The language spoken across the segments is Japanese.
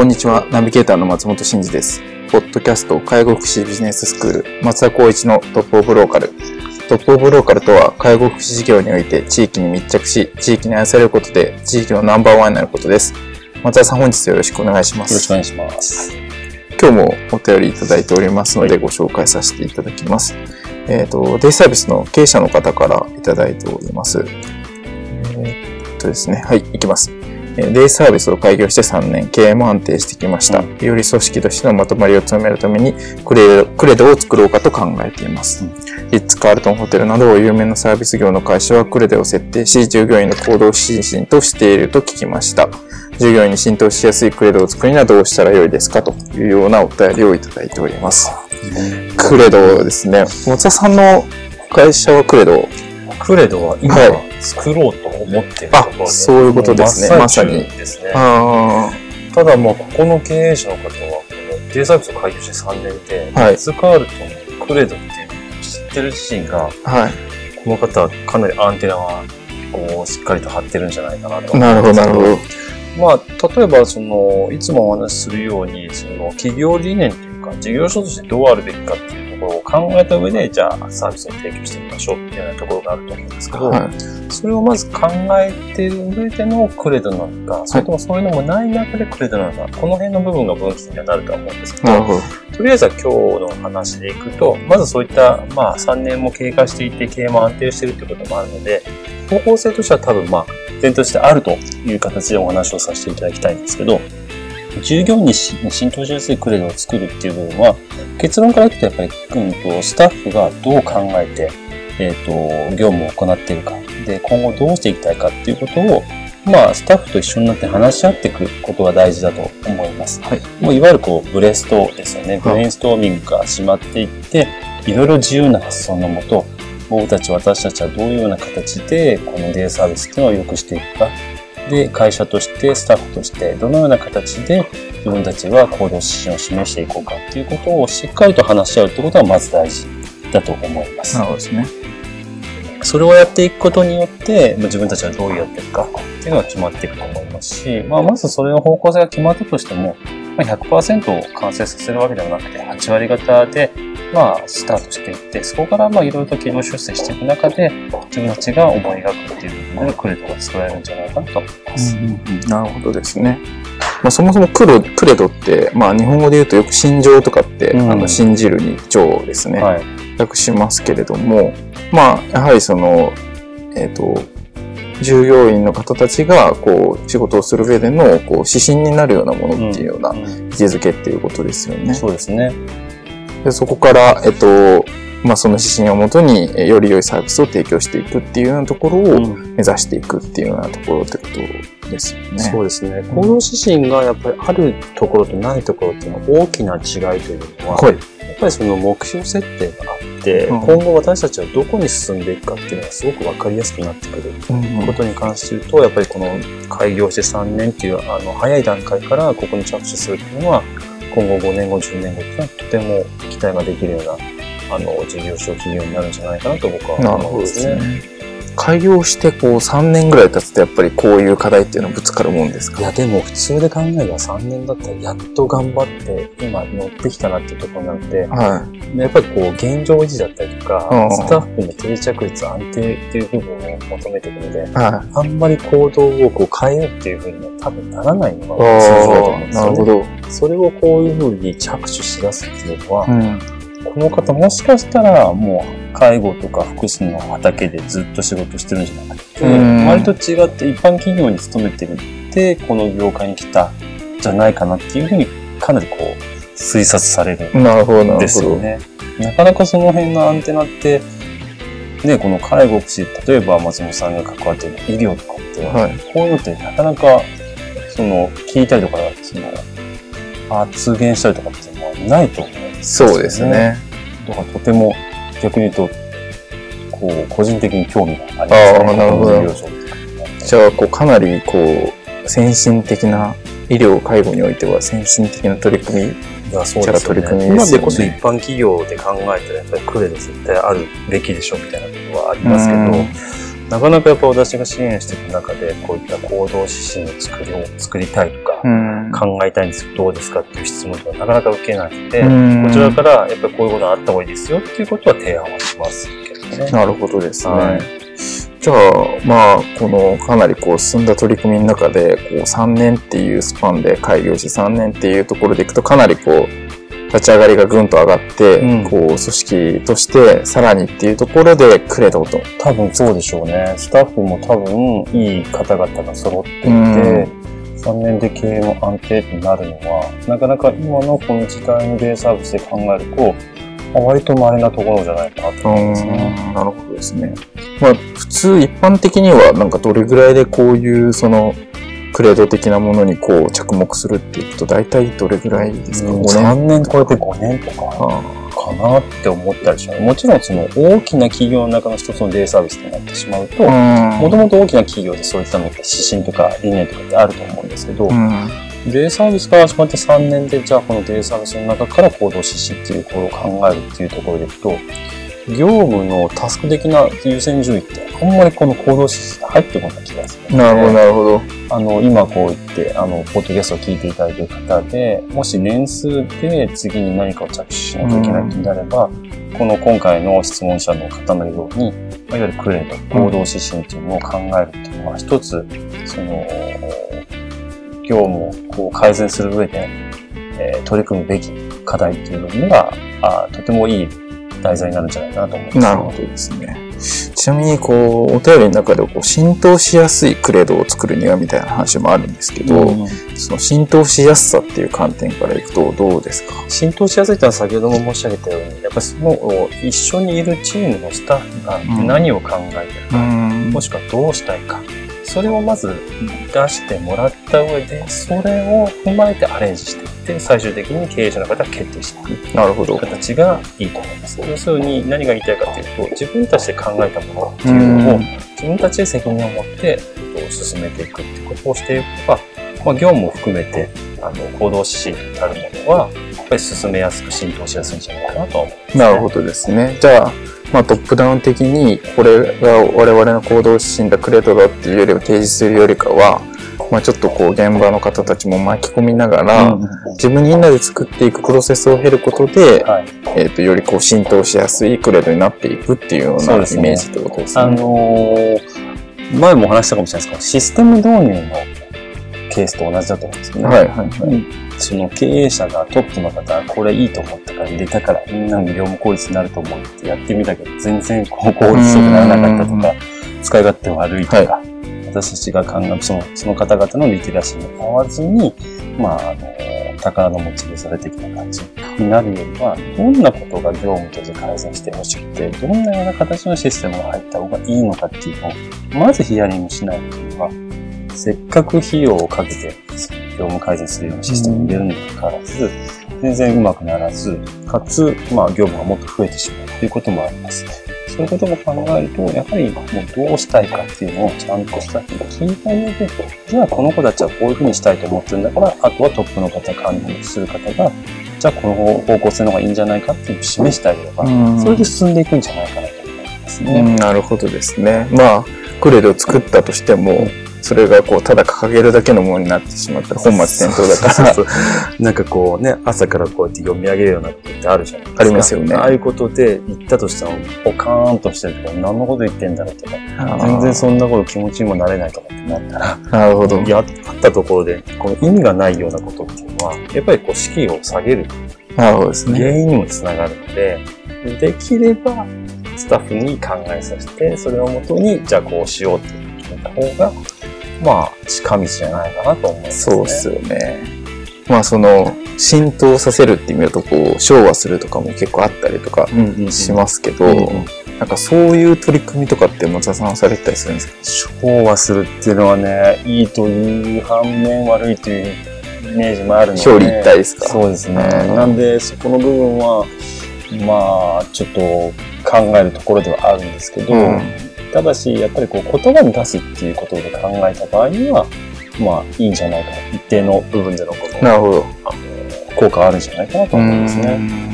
こんにちは。ナビゲーターの松本慎二です。ポッドキャスト介護福祉ビジネススクール松田光一のトップオブローカル。トップオブローカルとは介護福祉事業において地域に密着し、地域に愛されることで地域のナンバーワンになることです。松田さん本日よろしくお願いします。よろしくお願いします。今日もお便りいただいておりますのでご紹介させていただきます。えっ、ー、と、デイサービスの経営者の方からいただいております。えー、っとですね。はい、いきます。デイサービスを開業して3年、経営も安定してきました。より組織としてのまとまりを強めるためにクレクレドを作ろうかと考えています。リッツ・カールトンホテルなど有名なサービス業の会社はクレドを設定し、従業員の行動指針としていると聞きました。従業員に浸透しやすいクレドを作るにはどうしたらよいですかというようなお便りをいただいております。クレドですね。松田さんの会社はクレドクレドは今、はい作ろうと思ってるところで、そういうことですね。まさに。ですね。ただまあ、ここの経営者の方は、デイサービスを開業して3年で、はい、ツカールトのクレドっていうのを知ってる自身が、はい、この方はかなりアンテナがこうしっかりと張ってるんじゃないかなとなるほど、なるほど。まあ、例えば、その、いつもお話しするように、その、企業理念というか、事業所としてどうあるべきかっていうころを考えた上で、じゃあサービスを提供してみましょういうようなところがあると思うんですけど、はい、それをまず考えて上でのクレドなのか、それともそういうのもない中でクレドなのか、この辺の部分が分岐にはなるとは思うんですけど、とりあえずは今日の話でいくと、まずそういった、まあ3年も経過していて経営も安定しているということもあるので、方向性としては多分まあ、前としてあるという形でお話をさせていただきたいんですけど、従業員に浸透しやすいクレドを作るっていう部分は、結論から言うとやっぱり、うんと、スタッフがどう考えて、えっ、ー、と、業務を行っているか、で、今後どうしていきたいかっていうことを、まあ、スタッフと一緒になって話し合っていくことが大事だと思います。はい。もういわゆるこう、ブレストですよね。ブレインストーミングが始まっていって、いろいろ自由な発想のもと、僕たち、私たちはどういうような形で、このデイサービスっていうのを良くしていくか、で、会社として、スタッフとして、どのような形で自分たちは行動指針を示していこうかっていうことをしっかりと話し合うってことはまず大事だと思います。なるほどですね。それをやっていくことによって、自分たちはどうやっていくかっていうのが決まっていくと思いますし、まあ、まずそれの方向性が決まったとしても、まあ、100%を完成させるわけではなくて、8割方で、まあ、スタートしていって、そこからまあ、いろいろと軌道修正していく中で、自分たちが思い描くっていう部分でクレドが作られるんじゃないかなと思います。うんうんうん、なるほどですね。まあ、そもそもクレクレドって、まあ、日本語で言うとよく心情とかって、うん、あの信じるに情ですね、はい、訳しますけれども、まあ、やはりその、えっ、ー、と、従業員の方たちが、こう、仕事をする上での、こう、指針になるようなものっていうような位置づけっていうことですよね。うん、そうですね。でそこから、えっと、まあ、その指針をもとにより良いサービスを提供していくっていうようなところを目指していくっていうようなところってことですよね。そうですね。行動指針がやっぱりあるところとないところっていうのは大きな違いというのは、はい、やっぱりその目標設定がうん、今後私たちはどこに進んでいくかっていうのがすごくわかりやすくなってくることに関して言うと、やっぱりこの開業して3年っていうあの早い段階からここに着手するっていうのは、今後5年後、10年後っていうのはとても期待ができるようなあの、事業所企業になるんじゃないかなと僕は思うんですね。開業してこう3年ぐらい経つとやっぱりこういう課題っていうのはぶつかるもんですか？いや、でも普通で考えれば3年だったらやっと頑張って今乗ってきたなっていうところなので、はやっぱりこう現状維持だったりとか、うんスタッフの定着率安定っていう部分を求めていくので、い。はい。あんまり行動をこう変えるっていうふうには多分ならないのあが通常だと思うんあ、ですよね。なるほど。それをこういうふうに着手しだすっていうのは、うん。この方もしかしたらもう介護とか福祉の畑でずっと仕事してるんじゃなくて、うん割と違って一般企業に勤めてるって、この業界に来たじゃないかなっていうふうにかなりこう推察されるなるほど、なるほど。ですよね。なかなかその辺のアンテナって、ね、この介護福祉、例えば松本さんが関わっている医療とかって、はい。こういうのってなかなか、その、聞いたりとか、その、発言したりとかっていうのはないと思うそうですね。だからとても、逆に言うと、こう、個人的に興味がありますね。あーなるほどじゃあ、こう、かなり、こう、先進的な、医療、介護においては先進的な取り組み。いや、そうですよ取り組ね。みですよね今でこそ一般企業で考えたら、やっぱりクレで絶対あるべきでしょみたいなことはありますけど、うんなかなかやっぱ私が支援していく中で、こういった行動指針の作りを作りたいとか、ん考えたいんですけど、どうですかっていう質問とかなかなか受けなくて、うんこちらからやっぱりこういうことがあった方がいいですよっていうことは提案はしますけどね。なるほどですね。はいじゃあ、まあ、このかなりこう進んだ取り組みの中で、こう3年っていうスパンで開業し3年っていうところでいくと、かなりこう、立ち上がりがぐんと上がって、うんこう、組織としてさらにっていうところでクレドと。多分そうでしょうね。スタッフも多分いい方々が揃っていて、うん3年で経営の安定になるのは、なかなか今のこの時代のデイサービスで考えると、まあ割と稀なところじゃないかなと思いますね。なるほどですね。まあ、普通一般的には、なんかどれぐらいでこういう、その、クレード的なものにこう着目するっていうと、大体どれぐらいですか、うん五年？3年超えて5年とかあかなって思ったりします。もちろんその大きな企業の中の一つのデイサービスになってしまうと、あもともと大きな企業でそういったのって指針とか理念とかってあると思うんですけど、うん。デイサービスから始まって3年で、じゃあこのデイサービスの中から行動指針っていうことを考えるっていうところでいくと、業務のタスク的な優先順位ってあんまりこの行動指針に入ってこない気がする、なるほど、なるほど。あの、今こう言って、あの、ポッドキャストを聞いていただいている方で、もし年数で次に何かを着手しなきゃいけないとなれば、この今回の質問者の方のように、まあいわゆるクレード、行動指針っていうのを考えるっていうのは、一つ、その、業務をこう改善する上で、えー取り組むべき課題っていうのが、あとてもいい題材になるんじゃないかなと思います。なるほどですね。ちなみに、こう、お便りの中でこう浸透しやすいクレードを作るにはみたいな話もあるんですけど、うんその浸透しやすさっていう観点からいくとどうですか？浸透しやすいというのは先ほども申し上げたように、やっぱりその一緒にいるチームのスタッフが何を考えてるか、ん。もしくはどうしたいか、それをまず出してもらった上で、それを踏まえてアレンジしていって、最終的に経営者の方が決定していくなるほど。形がいいと思います。要するに何が言いたいかというと、自分たちで考えたものっていうのを自分たちで責任を持ってえっと進めていくってことをしていくのが、まあ、業務を含めてあの行動指針になるものは、やっぱり進めやすく浸透しやすいんじゃないかなとは思います、なるほどですね。じゃあ、まあ、トップダウン的に、これが我々の行動指針だ、クレートだっていうよりは提示するよりかは、まあ、ちょっとこう、現場の方たちも巻き込みながら、うん自分みんなで作っていくプロセスを経ることで、はい。えっ、と、よりこう、浸透しやすいクレードになっていくっていうようなイメージってことですね。あのー前もお話したかもしれないですけど、システム導入のケースと同じだと思うんですよね。はい、はい、はい。その経営者がトップの方はこれいいと思ったから入れたからみんなの業務効率になると思うってやってみたけど全然こう効率よくならなかったとうんか使い勝手悪いとか、は私たちが考えそのその方々のリテラシーに合わずにまああの宝の持ち腐れ的な感じになるよりはどんなことが業務として改善してほしくてどんなような形のシステムが入った方がいいのかっていうのをまずヒアリングしないというのはせっかく費用をかけて業務改善するようなシステムを入れるにもかかわらず、全然うまくならず、かつ、まあ、業務がもっと増えてしまうということもあります。そういうことも考えると、やはりもうどうしたいかっていうのをちゃんとスタッフに聞いた上で、じゃあこの子たちはこういうふうにしたいと思ってるんだから、あとはトップの方、管理する方が、じゃあこの方向性の方がいいんじゃないかっていうのを示してあげれば、うんそれで進んでいくんじゃないかなと思います。ね。うん、なるほどですね。まあ、クレドを作ったとしても、それがこう、ただ掲げるだけのものになってしまったら本末転倒だから。そう なんかこうね、朝からこうやって読み上げるようなことってあるじゃないですか。ありますよねああいうことで言ったとしても、ポカーンとしてるとか、何のこと言ってんだろうとか、全然そんなこと気持ちにもなれないとかってなったら、なるほど。やったところで、この意味がないようなことっていうのは、やっぱりこう、士気を下げるなるほどですね。原因にもつながるので、できれば、スタッフに考えさせて、それをもとに、じゃあこうしようって決めた方が、まあ、近道じゃないかなと思いますね。そうっすよね。まあその、浸透させるっていう意味だと、こう、昭和するとかも結構あったりとかしますけど、なんかそういう取り組みとかって松田さんされてたりするんですか？昭和するっていうのはね、いいという反面悪いというイメージもあるので、表裏一体ですか？そうですね。うんなんで、そこの部分は、まあ、ちょっと考えるところではあるんですけど、うんただし、やっぱりこう言葉に出すっていうことで考えた場合には、まあ、いいんじゃないかな。一定の部分でのこの、なるほど。あの効果あるんじゃないかなと思いますね。うん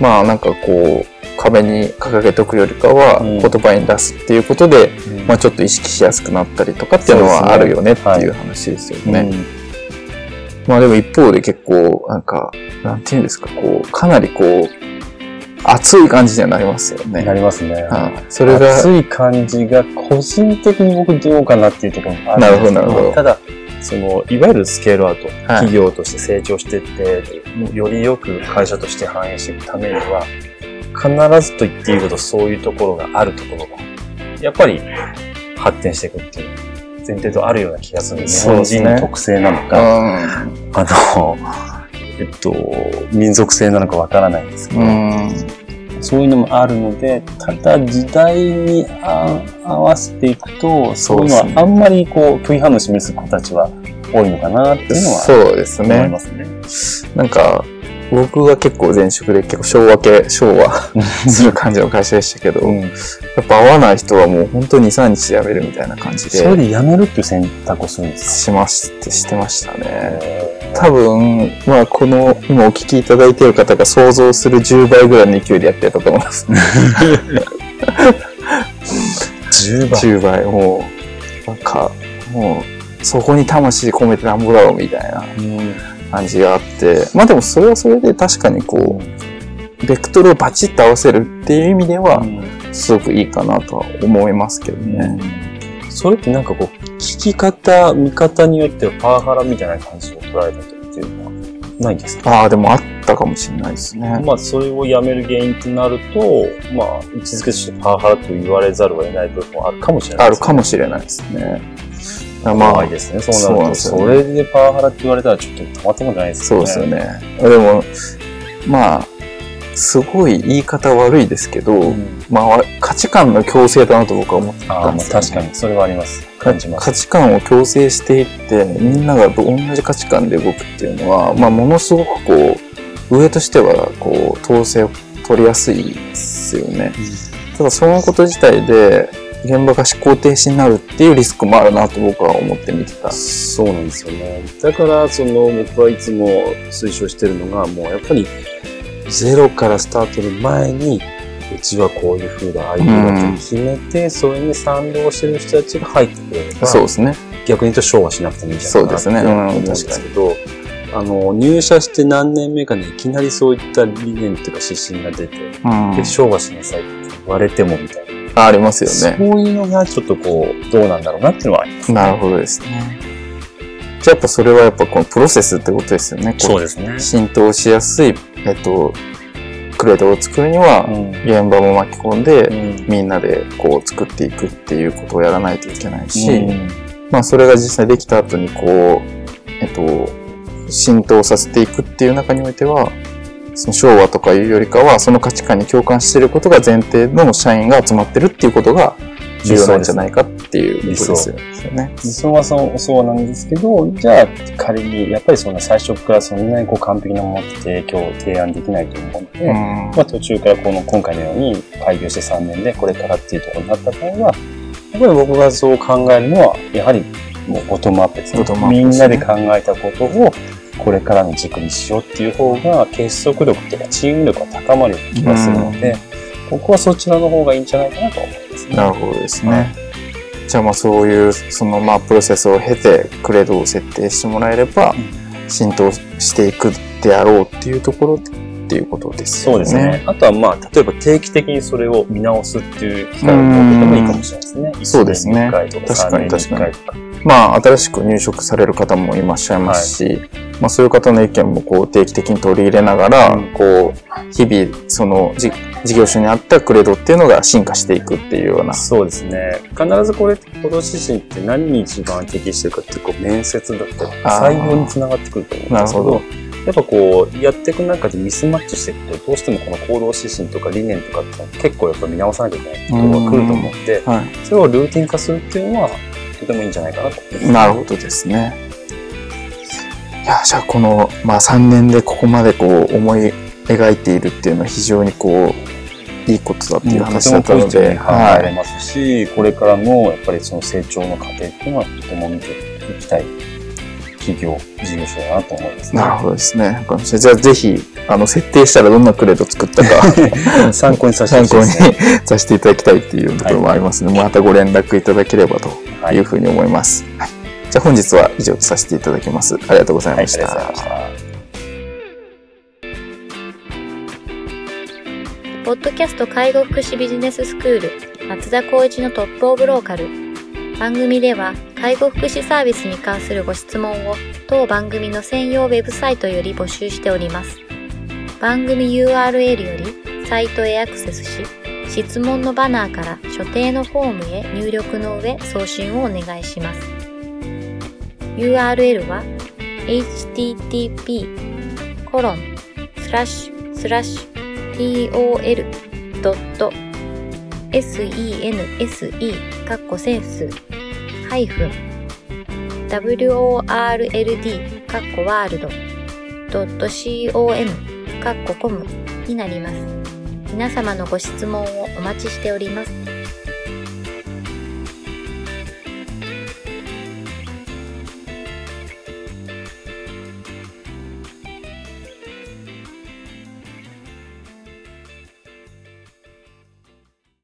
まあなんかこう、壁に掲げとくよりかは、うん言葉に出すっていうことで、うんまあちょっと意識しやすくなったりとかっていうのはあるよねってはいいう話ですよね。うんまあでも一方で結構、なんか、なんていうんですか、こう、かなりこう、熱い感じにはなりますよね。なりますね。はいそれが、熱い感じが個人的に僕どうかなっていうところもあるなるほどなるほどただ、その、いわゆるスケールアウト、はい企業として成長していって、よりよく会社として反映していくためには、必ずと言っていいほどそういうところがあるところが、やっぱり発展していくっていう前提とあるような気がするんで、すね人の特性なのうか、ん。あの、えっと、民族性なのかわからないんですけど、うん。そういうのもあるので、ただ時代にあ合わせていくと、そういうのはあんまりこう拒否反応を示す子たちは多いのかなっていうのはそうです思いね。ますね。なんか、僕は結構前職で結構昭和系、昭和する感じの会社でしたけど、うん、やっぱ合わない人はもう本当に2、3日で辞めるみたいな感じで、それでやめるっていう選択をするんですしまして、してましたかね。多分、まあこの今お聞きいただいている方が想像する10倍ぐらいの勢いでやってたと思います。10倍。10倍。もう、なんか、もう、そこに魂込めてなんぼだろうみたいなうん感じがあって、まあでもそれはそれで確かにこう、ベクトルをバチッと合わせるっていう意味では、すごくいいかなとは思いますけどね。それってなんかこう、聞き方、見方によってはパワハラみたいな感じを捉えたとっていうのはないんですか？ああ、でもあったかもしれないですね。まあ、それをやめる原因ってなると、まあ、位置づけとしてパワハラと言われざるを得ない部分もあるかもしれないある。かもしれないですね。まあですね。そうなんですよねそれでパワハラって言われたらちょっとたまたまじゃないですよね。そうですよ。ね。でも、まあ、すごい言い方悪いですけど、うん、まあ、価値観の強制だなと僕は思ってああ、まあたんですよ、確かに、それはあります。感じます。価値観を強制していって、みんなが同じ価値観で動くっていうのは、まあ、ものすごくこう、上としては、こう、統制を取りやすいですよね。ただ、そのこと自体で、現場が思考停止になるっていうリスクもあるなと僕は思って見てた。そうなんですよね。だから、その、僕はいつも推奨してるのが、もうやっぱり、ゼロからスタートの前に、うちはこういう風だ、ああいう風だって決めて、それに賛同してる人たちが入ってくれれば、そうですね。逆に言うと昭和しなくてもいいんじゃないかなそうですねうんうんですけど、あの、入社して何年目かにいきなりそういった理念っていうか指針が出て、うんで、昭和しなさいって言われてもみたいな。あありますよそうね。いうのがちょっとこう、どうなんだろうなっていうのはあります、なるほどですね。じゃあやっぱそれはやっぱこのプロセスってことですよね。こそうですね。浸透しやすい、えっと、クレードを作るには、うん。現場も巻き込んで、うんみんなでこう作っていくっていうことをやらないといけないし、うんまあそれが実際できた後にこう、えっと、浸透させていくっていう中においては、その昭和とかいうよりかは、その価値観に共感していることが前提の社員が集まってるっていうことが重要なんじゃないかっていうことですよね。理想はそうそうなんですけど、じゃあ仮に、やっぱりそんな最初からそんなにこう完璧なものって提供、提案できないと思うので、うんまあ途中からこの今回のように開業して3年でこれからっていうところになった場合は、やっぱり僕がそう考えるのは、やはりもうボトムアップですね。みんなで考えたことをこれからの軸にしようっていう方が結束力っていうかチーム力が高まる気がするので、僕はそちらの方がいいんじゃないかなと思いますね。なるほどですね。じゃあまあそういう、そのまあプロセスを経て、クレードを設定してもらえれば、浸透していくであろうっていうところっていうことですよね。そうですね。あとはまあ、例えば定期的にそれを見直すっていう機会を設けてもいいかもしれないですね。そうですね1年に1回とか確かに3年に1回とか。まあ、新しく入職される方もいらっしゃいますし、まあ、そういう方の意見もこう定期的に取り入れながら、うんこう、日々、そのじ事業所に合ったクレドっていうのが進化していくっていうような。そうですね。必ずこれ、行動指針って何に一番適してるかっていうと、こう面接だったり、あー採用につながってくると思うんですけなるほどど、やっぱこう、やっていく中でミスマッチしていくと、どうしてもこの行動指針とか理念とかって結構やっぱ見直さなきゃいけないところが来ると思うんで、はそれをルーティン化するっていうのは、とてもいいんじゃないかなと思います。い。なるほどですね。いや、じゃあこの、まあ3年でここまでこう思い描いているっていうのは非常にこう、いいことだっていう話だったので、考えますし、これからのやっぱりその成長の過程っていうのはとても見ていきたい企業、事業所だなと思いますい。ね。なるほどですね。じゃあぜひ、あの、設定したらどんなクレード作ったか、参考にさせて参考に。させていただきたいっていうところもありますので、またご連絡いただければとはいいうふうに思います。はいじゃあ本日は以上とさせていただきます。ありがとうございはい、あました。りがとうございました。ポッドキャスト介護福祉ビジネススクール松田光一のトップオブローカル番組では介護福祉サービスに関するご質問を当番組の専用ウェブサイトより募集しております番組 URL よりサイトへアクセスし質問のバナーから所定のフォームへ入力の上送信をお願いします URL は http コロンスラッシュスラッシュ tol.sense かっこセンスハイフン world かっこワールド .com かっこコムになります。皆様のご質問をお待ちしております。